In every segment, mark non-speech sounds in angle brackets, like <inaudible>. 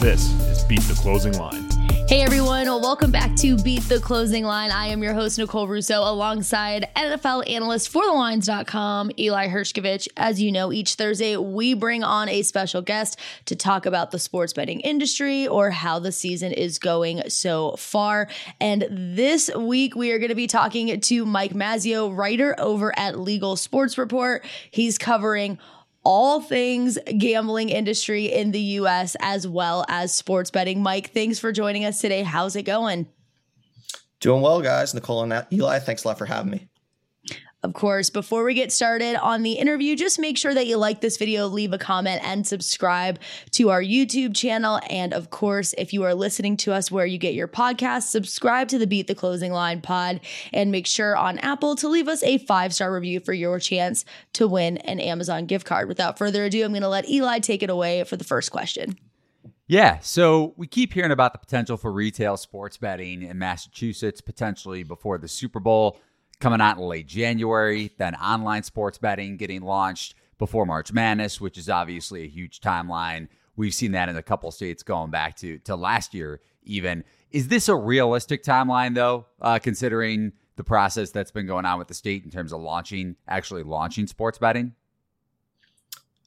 This is Beat the Closing Line. Hey everyone, welcome back to Beat the Closing Line. I am your host, Nicole Russo, alongside NFL analyst for thelines.com, Eli Hershkovich. As you know, each Thursday we bring on a special guest to talk about the sports betting industry or how the season is going so far. And this week we are going to be talking to Mike Mazzeo, writer over at Legal Sports Report. He's covering all things gambling industry in the US as well as sports betting. Mike, thanks for joining us today. How's it going? Doing well, guys. Nicole and Eli, thanks a lot for having me. Of course, before we get started on the interview, just make sure that you like this video, leave a comment, and subscribe to our YouTube channel. And of course, if you are listening to us where you get your podcast, subscribe to the Beat the Closing Line pod and make sure on Apple to leave us a five star review for your chance to win an Amazon gift card. Without further ado, I'm going to let Eli take it away for the first question. Yeah, so we keep hearing about the potential for retail sports betting in Massachusetts, potentially before the Super Bowl coming out in late January, then online sports betting getting launched before March Madness, which is obviously a huge timeline. We've seen that in a couple states going back to to last year even. Is this a realistic timeline though, uh, considering the process that's been going on with the state in terms of launching actually launching sports betting?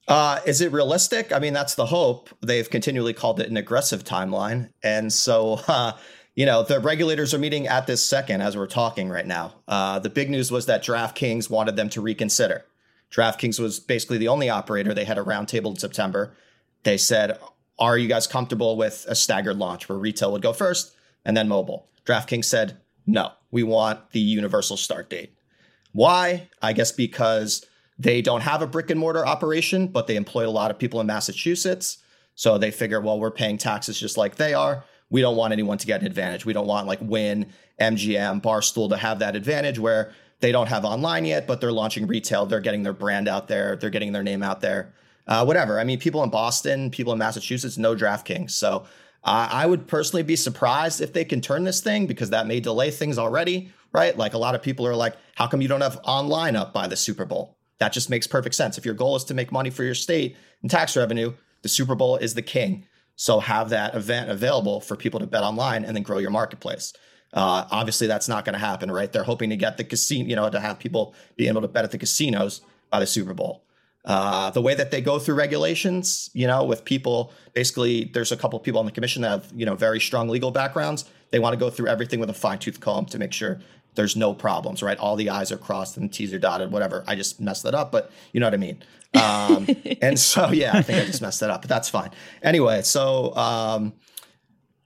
Uh, is it realistic? I mean, that's the hope. They've continually called it an aggressive timeline, and so <laughs> uh, you know, the regulators are meeting at this second as we're talking right now. Uh, the big news was that DraftKings wanted them to reconsider. DraftKings was basically the only operator. They had a roundtable in September. They said, Are you guys comfortable with a staggered launch where retail would go first and then mobile? DraftKings said, No, we want the universal start date. Why? I guess because they don't have a brick and mortar operation, but they employ a lot of people in Massachusetts. So they figure, well, we're paying taxes just like they are we don't want anyone to get an advantage. We don't want like Wynn, MGM, Barstool to have that advantage where they don't have online yet, but they're launching retail. They're getting their brand out there. They're getting their name out there. Uh, whatever. I mean, people in Boston, people in Massachusetts know DraftKings. So uh, I would personally be surprised if they can turn this thing because that may delay things already, right? Like a lot of people are like, how come you don't have online up by the Super Bowl? That just makes perfect sense. If your goal is to make money for your state and tax revenue, the Super Bowl is the king. So have that event available for people to bet online and then grow your marketplace. Uh, obviously, that's not going to happen, right? They're hoping to get the casino, you know, to have people be able to bet at the casinos by the Super Bowl. Uh, the way that they go through regulations, you know, with people, basically, there's a couple of people on the commission that have, you know, very strong legal backgrounds. They want to go through everything with a fine tooth comb to make sure there's no problems, right? All the I's are crossed and the T's are dotted, whatever. I just messed that up, but you know what I mean. Um, <laughs> and so, yeah, I think I just messed that up, but that's fine. Anyway, so um,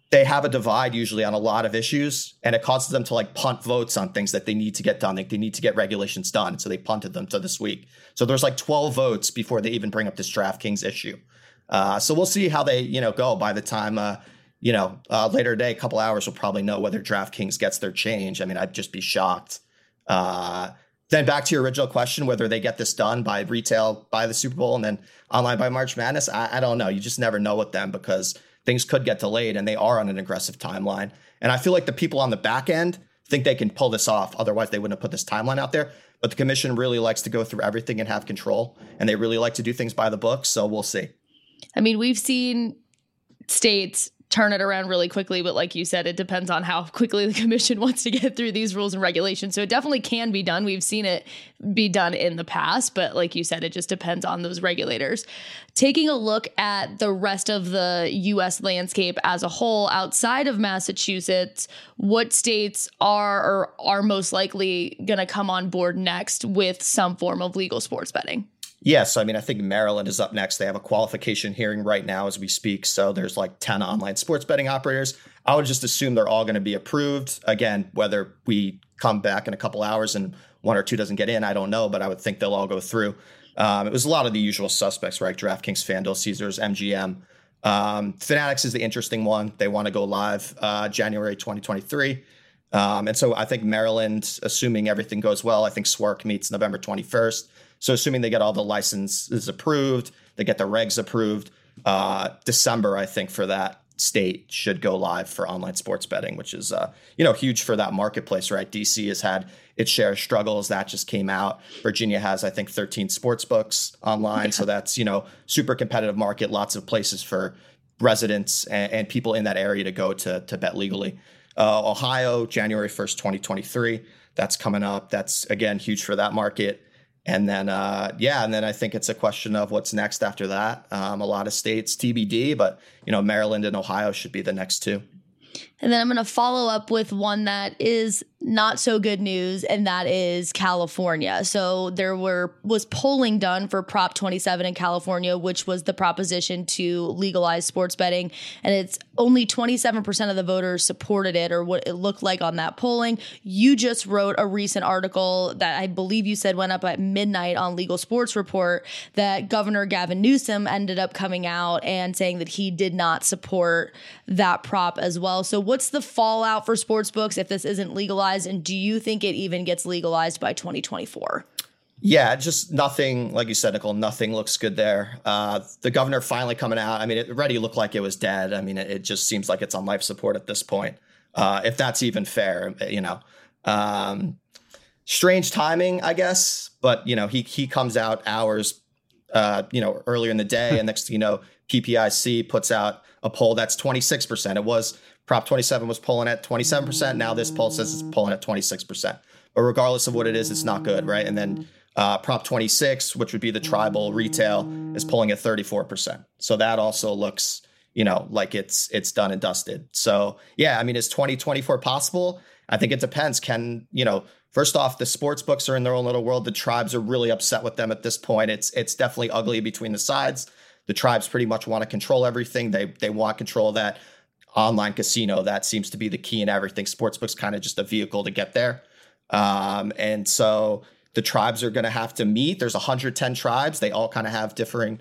they have a divide usually on a lot of issues, and it causes them to like punt votes on things that they need to get done. They, they need to get regulations done. So they punted them to this week. So there's like 12 votes before they even bring up this DraftKings issue. Uh, so we'll see how they, you know, go by the time, uh, you know, uh, later today, a couple hours, we'll probably know whether DraftKings gets their change. I mean, I'd just be shocked. Uh, then back to your original question, whether they get this done by retail by the Super Bowl and then online by March Madness, I, I don't know. You just never know with them because things could get delayed and they are on an aggressive timeline. And I feel like the people on the back end think they can pull this off. Otherwise, they wouldn't have put this timeline out there. But the commission really likes to go through everything and have control, and they really like to do things by the book. So we'll see. I mean, we've seen states turn it around really quickly. But like you said, it depends on how <laughs> quickly the commission <laughs> wants to get through these rules and regulations. So it definitely can be done. We've seen it be done in the past, but like you said, it just depends on those regulators. Taking a look at the rest of the US landscape as a whole outside of Massachusetts, what states are or are most likely going to come on board next with some form of legal sports betting? Yes, I mean, I think Maryland is up next. They have a qualification hearing right now as we speak. So there's like 10 online sports betting operators. I would just assume they're all going to be approved. Again, whether we come back in a couple hours and one or two doesn't get in, I don't know, but I would think they'll all go through. Um, it was a lot of the usual suspects, right? DraftKings, FanDuel, Caesars, MGM. Um, Fanatics is the interesting one. They want to go live uh, January 2023. Um, and so I think Maryland, assuming everything goes well, I think SWARC meets November 21st. So assuming they get all the licenses approved, they get the regs approved, uh, December I think for that state should go live for online sports betting, which is uh, you know huge for that marketplace, right? DC has had its share of struggles that just came out. Virginia has I think 13 sports books online, yeah. so that's you know super competitive market, lots of places for residents and, and, people in that area to go to to bet legally. Uh, Ohio, January first, twenty twenty three. That's coming up. That's again huge for that market. And then, uh, yeah, and then I think it's a question of what's next after that. Um, a lot of states TBD, but you know, Maryland and Ohio should be the next two. And then I'm going to follow up with one that is not so good news and that is California. So there were was polling done for Prop 27 in California which was the proposition to legalize sports betting and it's only 27% of the voters supported it or what it looked like on that polling. You just wrote a recent article that I believe you said went up at midnight on Legal Sports Report that Governor Gavin Newsom ended up coming out and saying that he did not support that prop as well. So what's the fallout for sports books if this isn't legalized? And do you think it even gets legalized by 2024? Yeah, just nothing, like you said, Nicole, nothing looks good there. Uh, the governor finally coming out. I mean, it already looked like it was dead. I mean, it, it just seems like it's on life support at this point, uh, if that's even fair, you know. Um, strange timing, I guess, but, you know, he, he comes out hours, uh, you know, earlier in the day, and next you know, PPIC puts out a poll that's 26%. It was Prop 27 was pulling at 27%. Now this poll says it's pulling at 26%. But regardless of what it is, it's not good, right? And then uh, Prop 26, which would be the tribal retail, is pulling at 34%. So that also looks, you know, like it's it's done and dusted. So yeah, I mean, is 2024 possible? I think it depends. Can you know? First off, the sports books are in their own little world. The tribes are really upset with them at this point. It's it's definitely ugly between the sides. The tribes pretty much want to control everything. They they want control of that online casino. That seems to be the key in everything. Sportsbook's kind of just a vehicle to get there. Um, and so the tribes are going to have to meet. There's 110 tribes. They all kind of have differing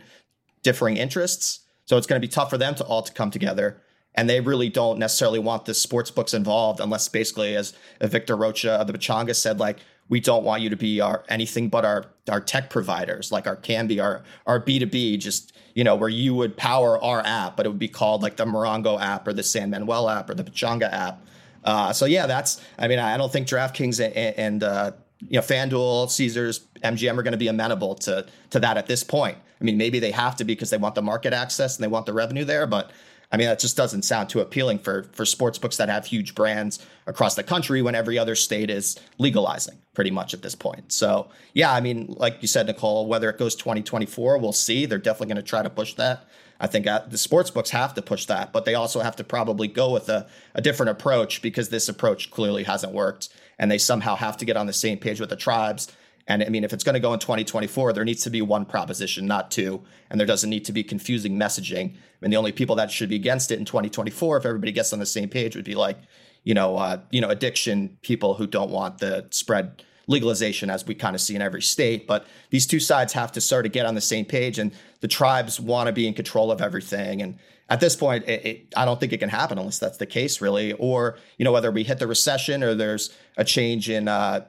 differing interests. So it's going to be tough for them to all to come together. And they really don't necessarily want the sports books involved unless basically, as Victor Rocha of the Pechanga said, like, we don't want you to be our anything but our our tech providers, like our Kambi, our our B2B, just you know, where you would power our app, but it would be called like the Morongo app or the San Manuel app or the Pechanga app. Uh, so yeah, that's. I mean, I don't think DraftKings and, and uh, you know FanDuel, Caesars, MGM are going to be amenable to to that at this point. I mean, maybe they have to be because they want the market access and they want the revenue there, but I mean, that just doesn't sound too appealing for for sports books that have huge brands across the country when every other state is legalizing pretty much at this point. So, yeah, I mean, like you said, Nicole, whether it goes 2024, we'll see. They're definitely going to try to push that. I think uh, the sports books have to push that, but they also have to probably go with a, a different approach because this approach clearly hasn't worked. And they somehow have to get on the same page with the tribes and I mean, if it's going to go in 2024, there needs to be one proposition, not two. And there doesn't need to be confusing messaging. I mean, the only people that should be against it in 2024, if everybody gets on the same page, would be like, you know, uh, you know, addiction people who don't want the spread legalization as we kind of see in every state. But these two sides have to start to get on the same page, and the tribes want to be in control of everything. And at this point, it, it, I don't think it can happen unless that's the case, really. Or you know, whether we hit the recession or there's a change in uh,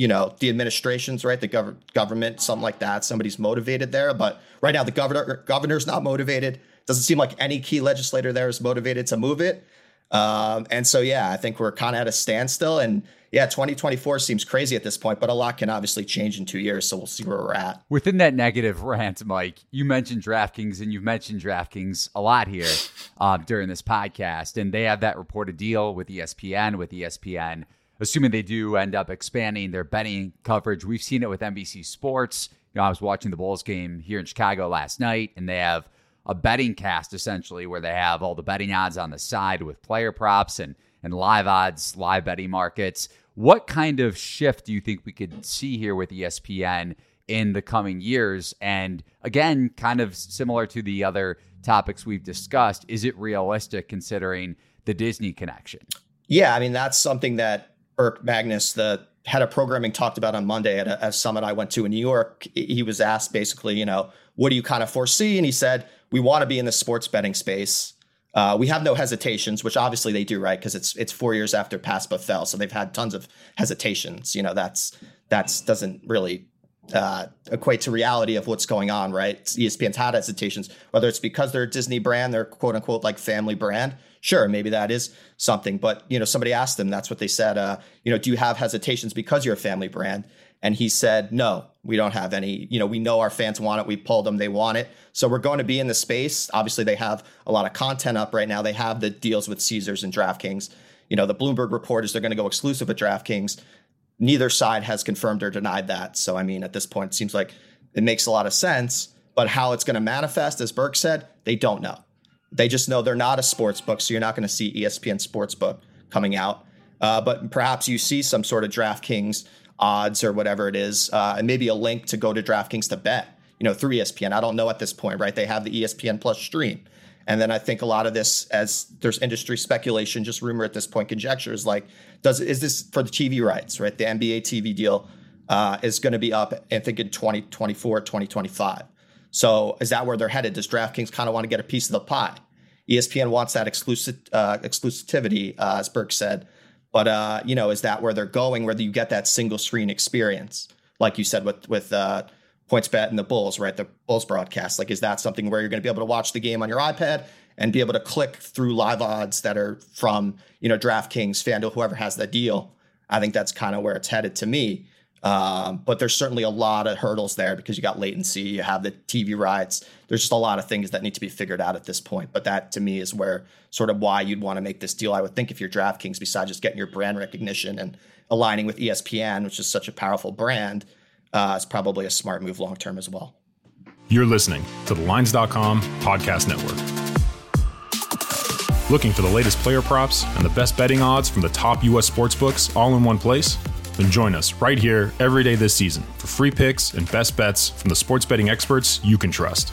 you know the administrations right? The gov- government something like that. Somebody's motivated there but right now the governor governor's not motivated. Doesn't seem like any key legislator there is motivated to move it. Um, and so yeah i think we're kind of at a standstill and yeah 2024 seems crazy at this point but a lot can obviously change in two years so we'll see where we're at. Within that negative rant mike you mentioned draftkings and you've mentioned draftkings a lot here uh, during this podcast and they have that reported deal with espn with espn assuming they do end up expanding their betting coverage. We've seen it with NBC Sports. You know, I was watching the Bulls game here in Chicago last night, and they have a betting cast essentially where they have all the betting odds on the side with player props and and live odds, live betting markets. What kind of shift do you think we could see here with ESPN in the coming years? And again, kind of similar to the other topics we've discussed, is it realistic considering the Disney connection? Yeah, I mean that's something that Burke Magnus, the head of programming, talked about on Monday at a, a, summit I went to in New York. He was asked basically, you know, what do you kind of foresee? And he said, we want to be in the sports betting space. Uh, we have no hesitations, which obviously they do, right? Because it's it's four years after PASPA fell, so they've had tons of hesitations. You know, that's that's doesn't really uh, equate to reality of what's going on, right? ESPN's had hesitations, whether it's because they're a Disney brand, they're quote unquote like family brand, sure, maybe that is something. But you know, somebody asked him, that's what they said. Uh, you know, do you have hesitations because you're a family brand? And he said, no, We don't have any, you know, we know our fans want it. We pulled them, they want it. So we're going to be in the space. Obviously, they have a lot of content up right now. They have the deals with Caesars and DraftKings. You know, the Bloomberg report is they're going to go exclusive with DraftKings. Neither side has confirmed or denied that. So, I mean, at this point, it seems like it makes a lot of sense. But how it's going to manifest, as Burke said, they don't know. They just know they're not a sports book, so you're not going to see ESPN sports book coming out. Uh, but perhaps you see some sort of DraftKings odds or whatever it is, uh, and maybe a link to go to DraftKings to bet, you know, through ESPN. I don't know at this point, right? They have the ESPN Plus stream. And then I think a lot of this, as there's industry speculation, just rumor at this point, conjecture is like, does is this for the TV rights, right? The NBA TV deal uh, is going to be up, I think, in 2024, 2025. So is that where they're headed? Does DraftKings kind of want to get a piece of the pie? ESPN wants that exclusive uh, exclusivity, uh, as Burke said. But uh, you know, is that where they're going? Whether you get that single screen experience, like you said with with uh, PointsBet and the Bulls, right? The Bulls broadcast. Like, is that something where you're going to be able to watch the game on your iPad and be able to click through live odds that are from you know DraftKings, FanDuel, whoever has that deal? I think that's kind of where it's headed to me. Um, but there's certainly a lot of hurdles there because you got latency, you have the TV rights. There's just a lot of things that need to be figured out at this point. But that to me is where sort of why you'd want to make this deal. I would think if you're DraftKings, besides just getting your brand recognition and aligning with ESPN, which is such a powerful brand, uh, it's probably a smart move long term as well. You're listening to the Lines.com podcast network. Looking for the latest player props and the best betting odds from the top U.S. sports books all in one place? Then join us right here every day this season for free picks and best bets from the sports betting experts you can trust.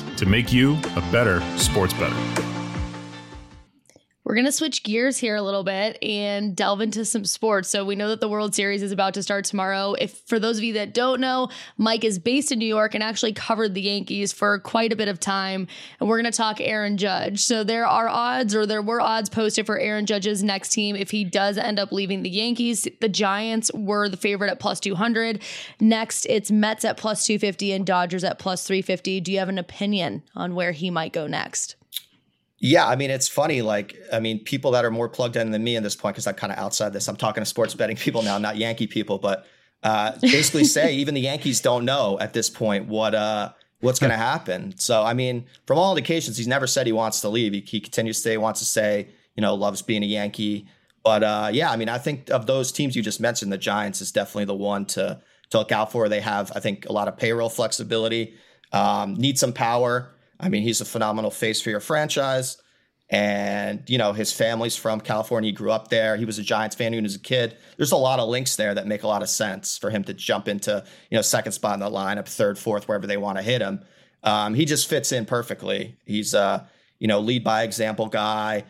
to make you a better sports better. We're going to switch gears here a little bit and delve into some sports. So we know that the World Series is about to start tomorrow. If for those of you that don't know, Mike is based in New York and actually covered the Yankees for quite a bit of time. And we're going to talk Aaron Judge. So there are odds or there were odds posted for Aaron Judge's next team if he does end up leaving the Yankees. The Giants were the favorite at plus 200. Next, it's Mets at plus 250 and Dodgers at plus 350. Do you have an opinion on where he might go next? Yeah, I mean, it's funny. Like, I mean, people that are more plugged in than me at this point, because I'm kind of outside this. I'm talking to sports betting people now, not Yankee people, but uh, basically say <laughs> even the Yankees don't know at this point what uh, what's going to happen. So, I mean, from all indications, he's never said he wants to leave. He, he continues to say, he wants to say, you know, loves being a Yankee. But uh, yeah, I mean, I think of those teams you just mentioned, the Giants is definitely the one to to look out for. They have, I think, a lot of payroll flexibility, um, need some power. I mean, he's a phenomenal face for your franchise. And, you know, his family's from California. He grew up there. He was a Giants fan when he was a kid. There's a lot of links there that make a lot of sense for him to jump into, you know, second spot in the lineup, third, fourth, wherever they want to hit him. Um, he just fits in perfectly. He's a, you know, lead by example guy,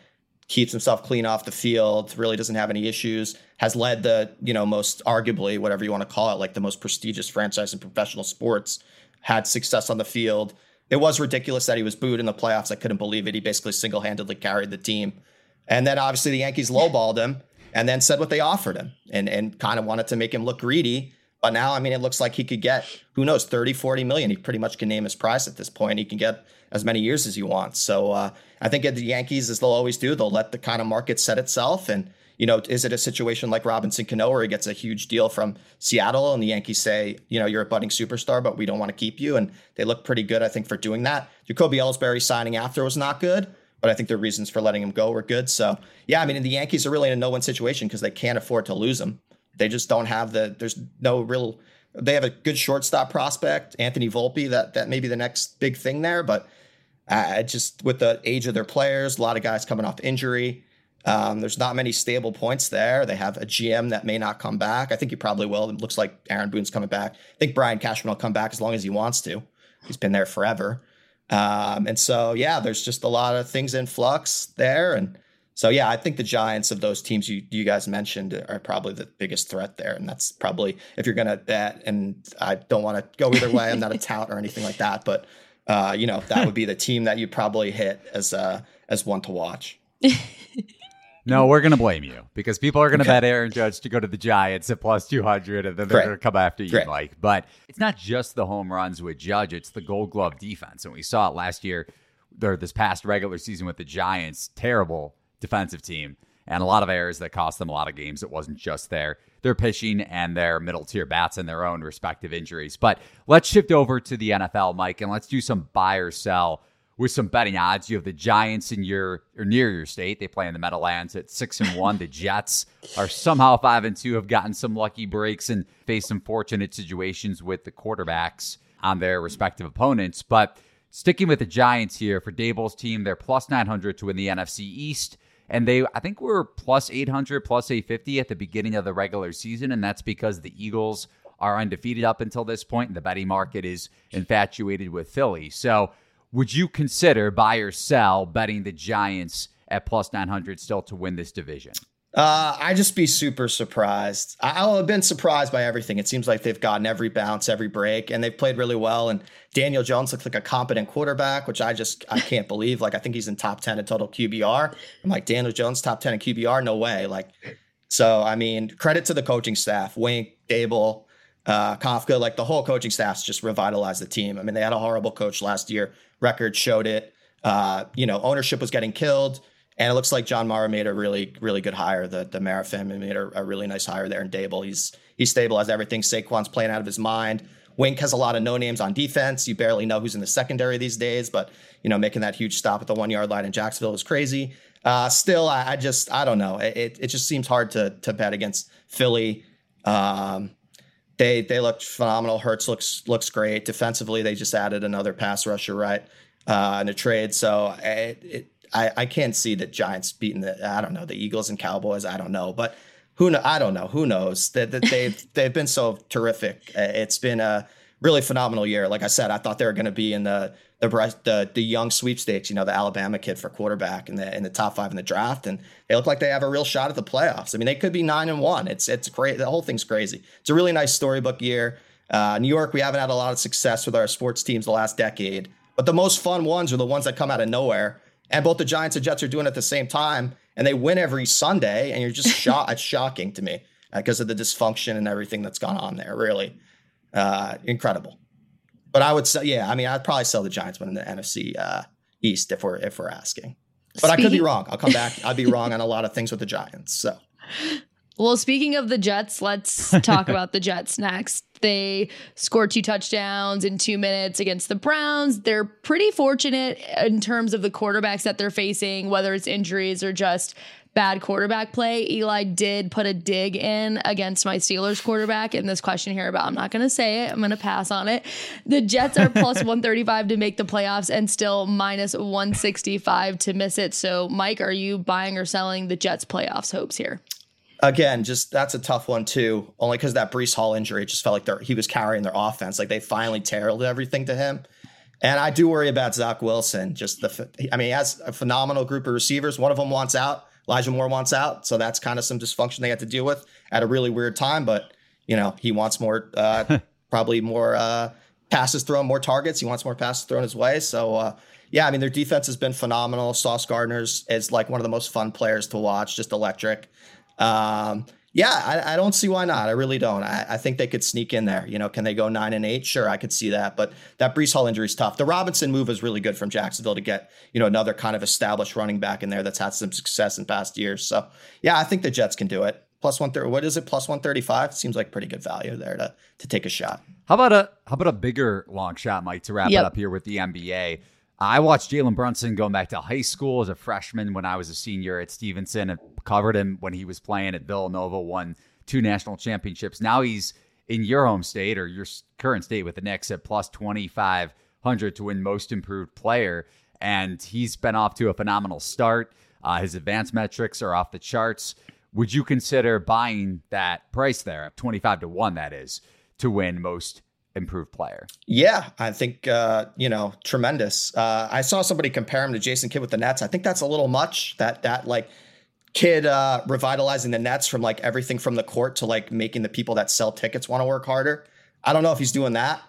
keeps himself clean off the field, really doesn't have any issues, has led the, you know, most arguably, whatever you want to call it, like the most prestigious franchise in professional sports, had success on the field it was ridiculous that he was booed in the playoffs. I couldn't believe it. He basically single handedly carried the team. And then obviously the Yankees lowballed him and then said what they offered him and, and kind of wanted to make him look greedy. But now, I mean, it looks like he could get, who knows, 30, 40 million. He pretty much can name his price at this point. He can get as many years as he wants. So uh, I think at the Yankees, as they'll always do, they'll let the kind of market set itself. And you know, is it a situation like Robinson Cano where he gets a huge deal from Seattle and the Yankees say, you know, you're a budding superstar, but we don't want to keep you? And they look pretty good, I think, for doing that. Jacoby Ellsbury signing after was not good, but I think the reasons for letting him go were good. So, yeah, I mean, the Yankees are really in a no win situation because they can't afford to lose him. They just don't have the, there's no real, they have a good shortstop prospect, Anthony Volpe, that, that may be the next big thing there. But uh, just with the age of their players, a lot of guys coming off injury um, there's not many stable points there. They have a GM that may not come back. I think he probably will. It looks like Aaron Boone's coming back. I think Brian Cashman will come back as long as he wants to. He's been there forever. Um, and so, yeah, there's just a lot of things in flux there. And So yeah, I think the Giants of those teams you you guys mentioned are probably the biggest threat there, and that's probably if you're gonna bet. And I don't want to go either way. I'm not a tout or anything like that, but uh, you know that would be the team that you probably hit as uh, as one to watch. <laughs> No, we're going to blame you because people are going to okay. bet Aaron Judge to go to the Giants at plus 200 and then they're going to come after you, Mike. But it's not just the home runs with Judge, it's the gold glove defense. And we saw it last year, or this past regular season with the Giants. Terrible defensive team and a lot of errors that cost them a lot of games. It wasn't just their their pitching and their middle tier bats and their own respective injuries. But let's shift over to the NFL, Mike, and let's do some buy or sell with some betting odds. You have the Giants in your or near your state. They play in the Meadowlands at six and one. the Jets are somehow five and two, have gotten some lucky breaks and faced some fortunate situations with the quarterbacks on their respective opponents. But sticking with the Giants here for Daboll's team, they're plus nine hundred to win the NFC East. And they, I think, were plus 800, plus 850 at the beginning of the regular season. And that's because the Eagles are undefeated up until this point. And the betting market is infatuated with Philly. So would you consider buy or sell betting the Giants at plus 900 still to win this division? Uh, I just be super surprised. I, have been surprised by everything. It seems like they've gotten every bounce, every break, and they've played really well. And Daniel Jones looks like a competent quarterback, which I just I can't believe. Like I think he's in top ten in total QBR. I'm like Daniel Jones top ten in QBR, no way. Like so, I mean, credit to the coaching staff, Wink, Daboll, uh, Kafka, like the whole coaching staff's just revitalized the team. I mean, they had a horrible coach last year record showed it. Uh, you know, ownership was getting killed. And it looks like John Mara made a really, really good hire. The the Mara family made a, a really nice hire there in Daboll. He's he stabilized everything. Saquon's playing out of his mind. Wink has a lot of no names on defense. You barely know who's in the secondary these days, but you know, making that huge stop at the one yard line in Jacksonville was crazy. Uh, still, I, I, just I don't know. It it just seems hard to to bet against Philly. Um, they they looked phenomenal. Hurts looks looks great defensively. They just added another pass rusher right uh, in a trade. So it, it, I I can't see the Giants beating the I don't know the Eagles and Cowboys. I don't know, but who know, I don't know who knows that, that they've <laughs> they've been so terrific. It's been a really phenomenal year. Like I said, I thought they were going to be in the the the the young sweepstakes. You know, the Alabama kid for quarterback in the in the top five in the draft, and they look like they have a real shot at the playoffs. I mean, they could be nine and one. It's it's great. The whole thing's crazy. It's a really nice storybook year. Uh, New York, we haven't had a lot of success with our sports teams the last decade. But the most fun ones are the ones that come out of nowhere. And both the Giants and Jets are doing it at the same time, and they win every Sunday. And you're just <laughs> shocked. it's shocking to me because uh, of the dysfunction and everything that's gone on there. Really uh, incredible. But I would say, yeah, I mean, I'd probably sell the Giants winning the NFC uh, East if we're if we're asking. But Speaking- I could be wrong. I'll come back. I'd be wrong on a lot of things with the Giants. So. <laughs> Well, speaking of the Jets, let's talk about the Jets next. They scored two touchdowns in two minutes against the Browns. They're pretty fortunate in terms of the quarterbacks that they're facing, whether it's injuries or just bad quarterback play. Eli did put a dig in against my Steelers quarterback in this question here about I'm not going to say it. I'm going to pass on it. The Jets are plus <laughs> 135 to make the playoffs and still minus 165 to miss it. So, Mike, are you buying or selling the Jets playoffs hopes here? again, just that's a tough one too. Only because that Breece Hall injury just felt like he was carrying their offense. Like they finally tailored everything to him. And I do worry about Zach Wilson. Just the, I mean, he has a phenomenal group of receivers. One of them wants out. Elijah Moore wants out, so that's kind of some dysfunction they had to deal with at a really weird time. But you know, he wants more, uh, <laughs> probably more uh, passes thrown, more targets. He wants more passes thrown his way. So. Uh, yeah, I mean, their defense has been phenomenal. Sauce Gardner's is like one of the most fun players to watch, just electric. Um, yeah, I, I, don't see why not. I really don't. I, I, think they could sneak in there. You know, can they go nine and eight? Sure, I could see that. But that Breece Hall injury is tough. The Robinson move is really good from Jacksonville to get you know another kind of established running back in there that's had some success in past years. So yeah, I think the Jets can do it. Plus one thirty. What is it? Plus one thirty five. Seems like pretty good value there to to take a shot. How about a how about a bigger long shot, Mike, to wrap yep. it up here with the NBA? I watched Jalen Brunson going back to high school as a freshman when I was a senior at Stevenson and covered him when he was playing at Villanova, won two national championships. Now he's in your home state or your current state with the Knicks at plus 2,500 to win most improved player. And he's been off to a phenomenal start. Uh, his advanced metrics are off the charts. Would you consider buying that price there, 25 to 1, that is, to win most improved player. Yeah, I think uh, you know tremendous. Uh, I saw somebody compare him to Jason Kidd with the Nets. I think that's a little much. That that like kid uh, revitalizing the Nets from like everything from the court to like making the people that sell tickets want to work harder. I don't know if he's doing that,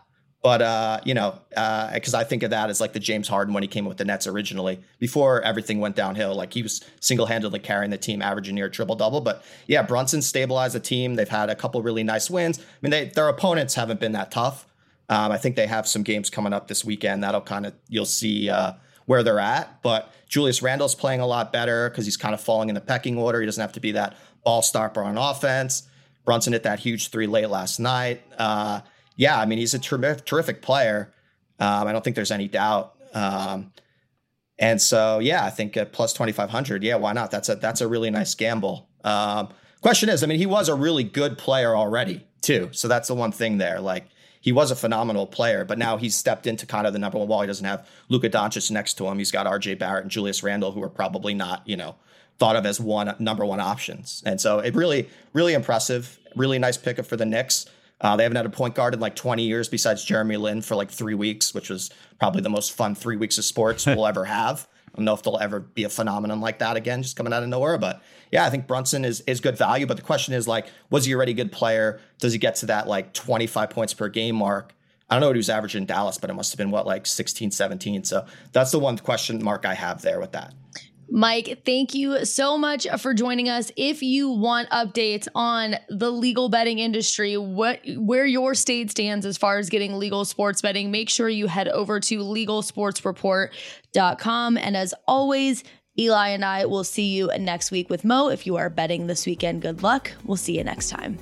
but uh, you know, because uh, I think of that as like the James Harden when he came with the Nets originally, before everything went downhill. Like he was single handedly carrying the team, averaging near triple double. But yeah, Brunson stabilized the team. They've had a couple really nice wins. I mean, they, their opponents haven't been that tough. Um, I think they have some games coming up this weekend. That'll kind of you'll see uh, where they're at. But Julius Randle's playing a lot better because he's kind of falling in the pecking order. He doesn't have to be that ball stopper on offense. Brunson hit that huge three late last night. Uh, yeah, I mean, he's a ter- terrific player. Um, I don't think there's any doubt. Um, and so, yeah, I think at plus 2,500, yeah, why not? That's a, that's a really nice gamble. Um, question is, I mean, he was a really good player already too. So that's the one thing there. Like he was a phenomenal player, but now he's stepped into kind of the number one wall. He doesn't have Luka Doncic next to him. He's got RJ Barrett and Julius Randle, who are probably not, you know, thought of as one number one options. And so it really, really impressive. Really nice pickup for the Knicks. Uh, they haven't had a point guard in like 20 years besides Jeremy Lin for like three weeks, which was probably the most fun three weeks of sports we'll ever have. <laughs> I don't know if there'll ever be a phenomenon like that again, just coming out of nowhere. But yeah, I think Brunson is is good value. But the question is like, was he already a good player? Does he get to that like 25 points per game mark? I don't know what he was averaging in Dallas, but it must have been what like 16, 17. So that's the one question mark I have there with that. Mike, thank you so much for joining us. If you want updates on the legal betting industry, what where your state stands as far as getting legal sports betting, make sure you head over to legalsportsreport.com. And as always, Eli and I will see you next week with Mo. If you are betting this weekend, good luck. We'll see you next time.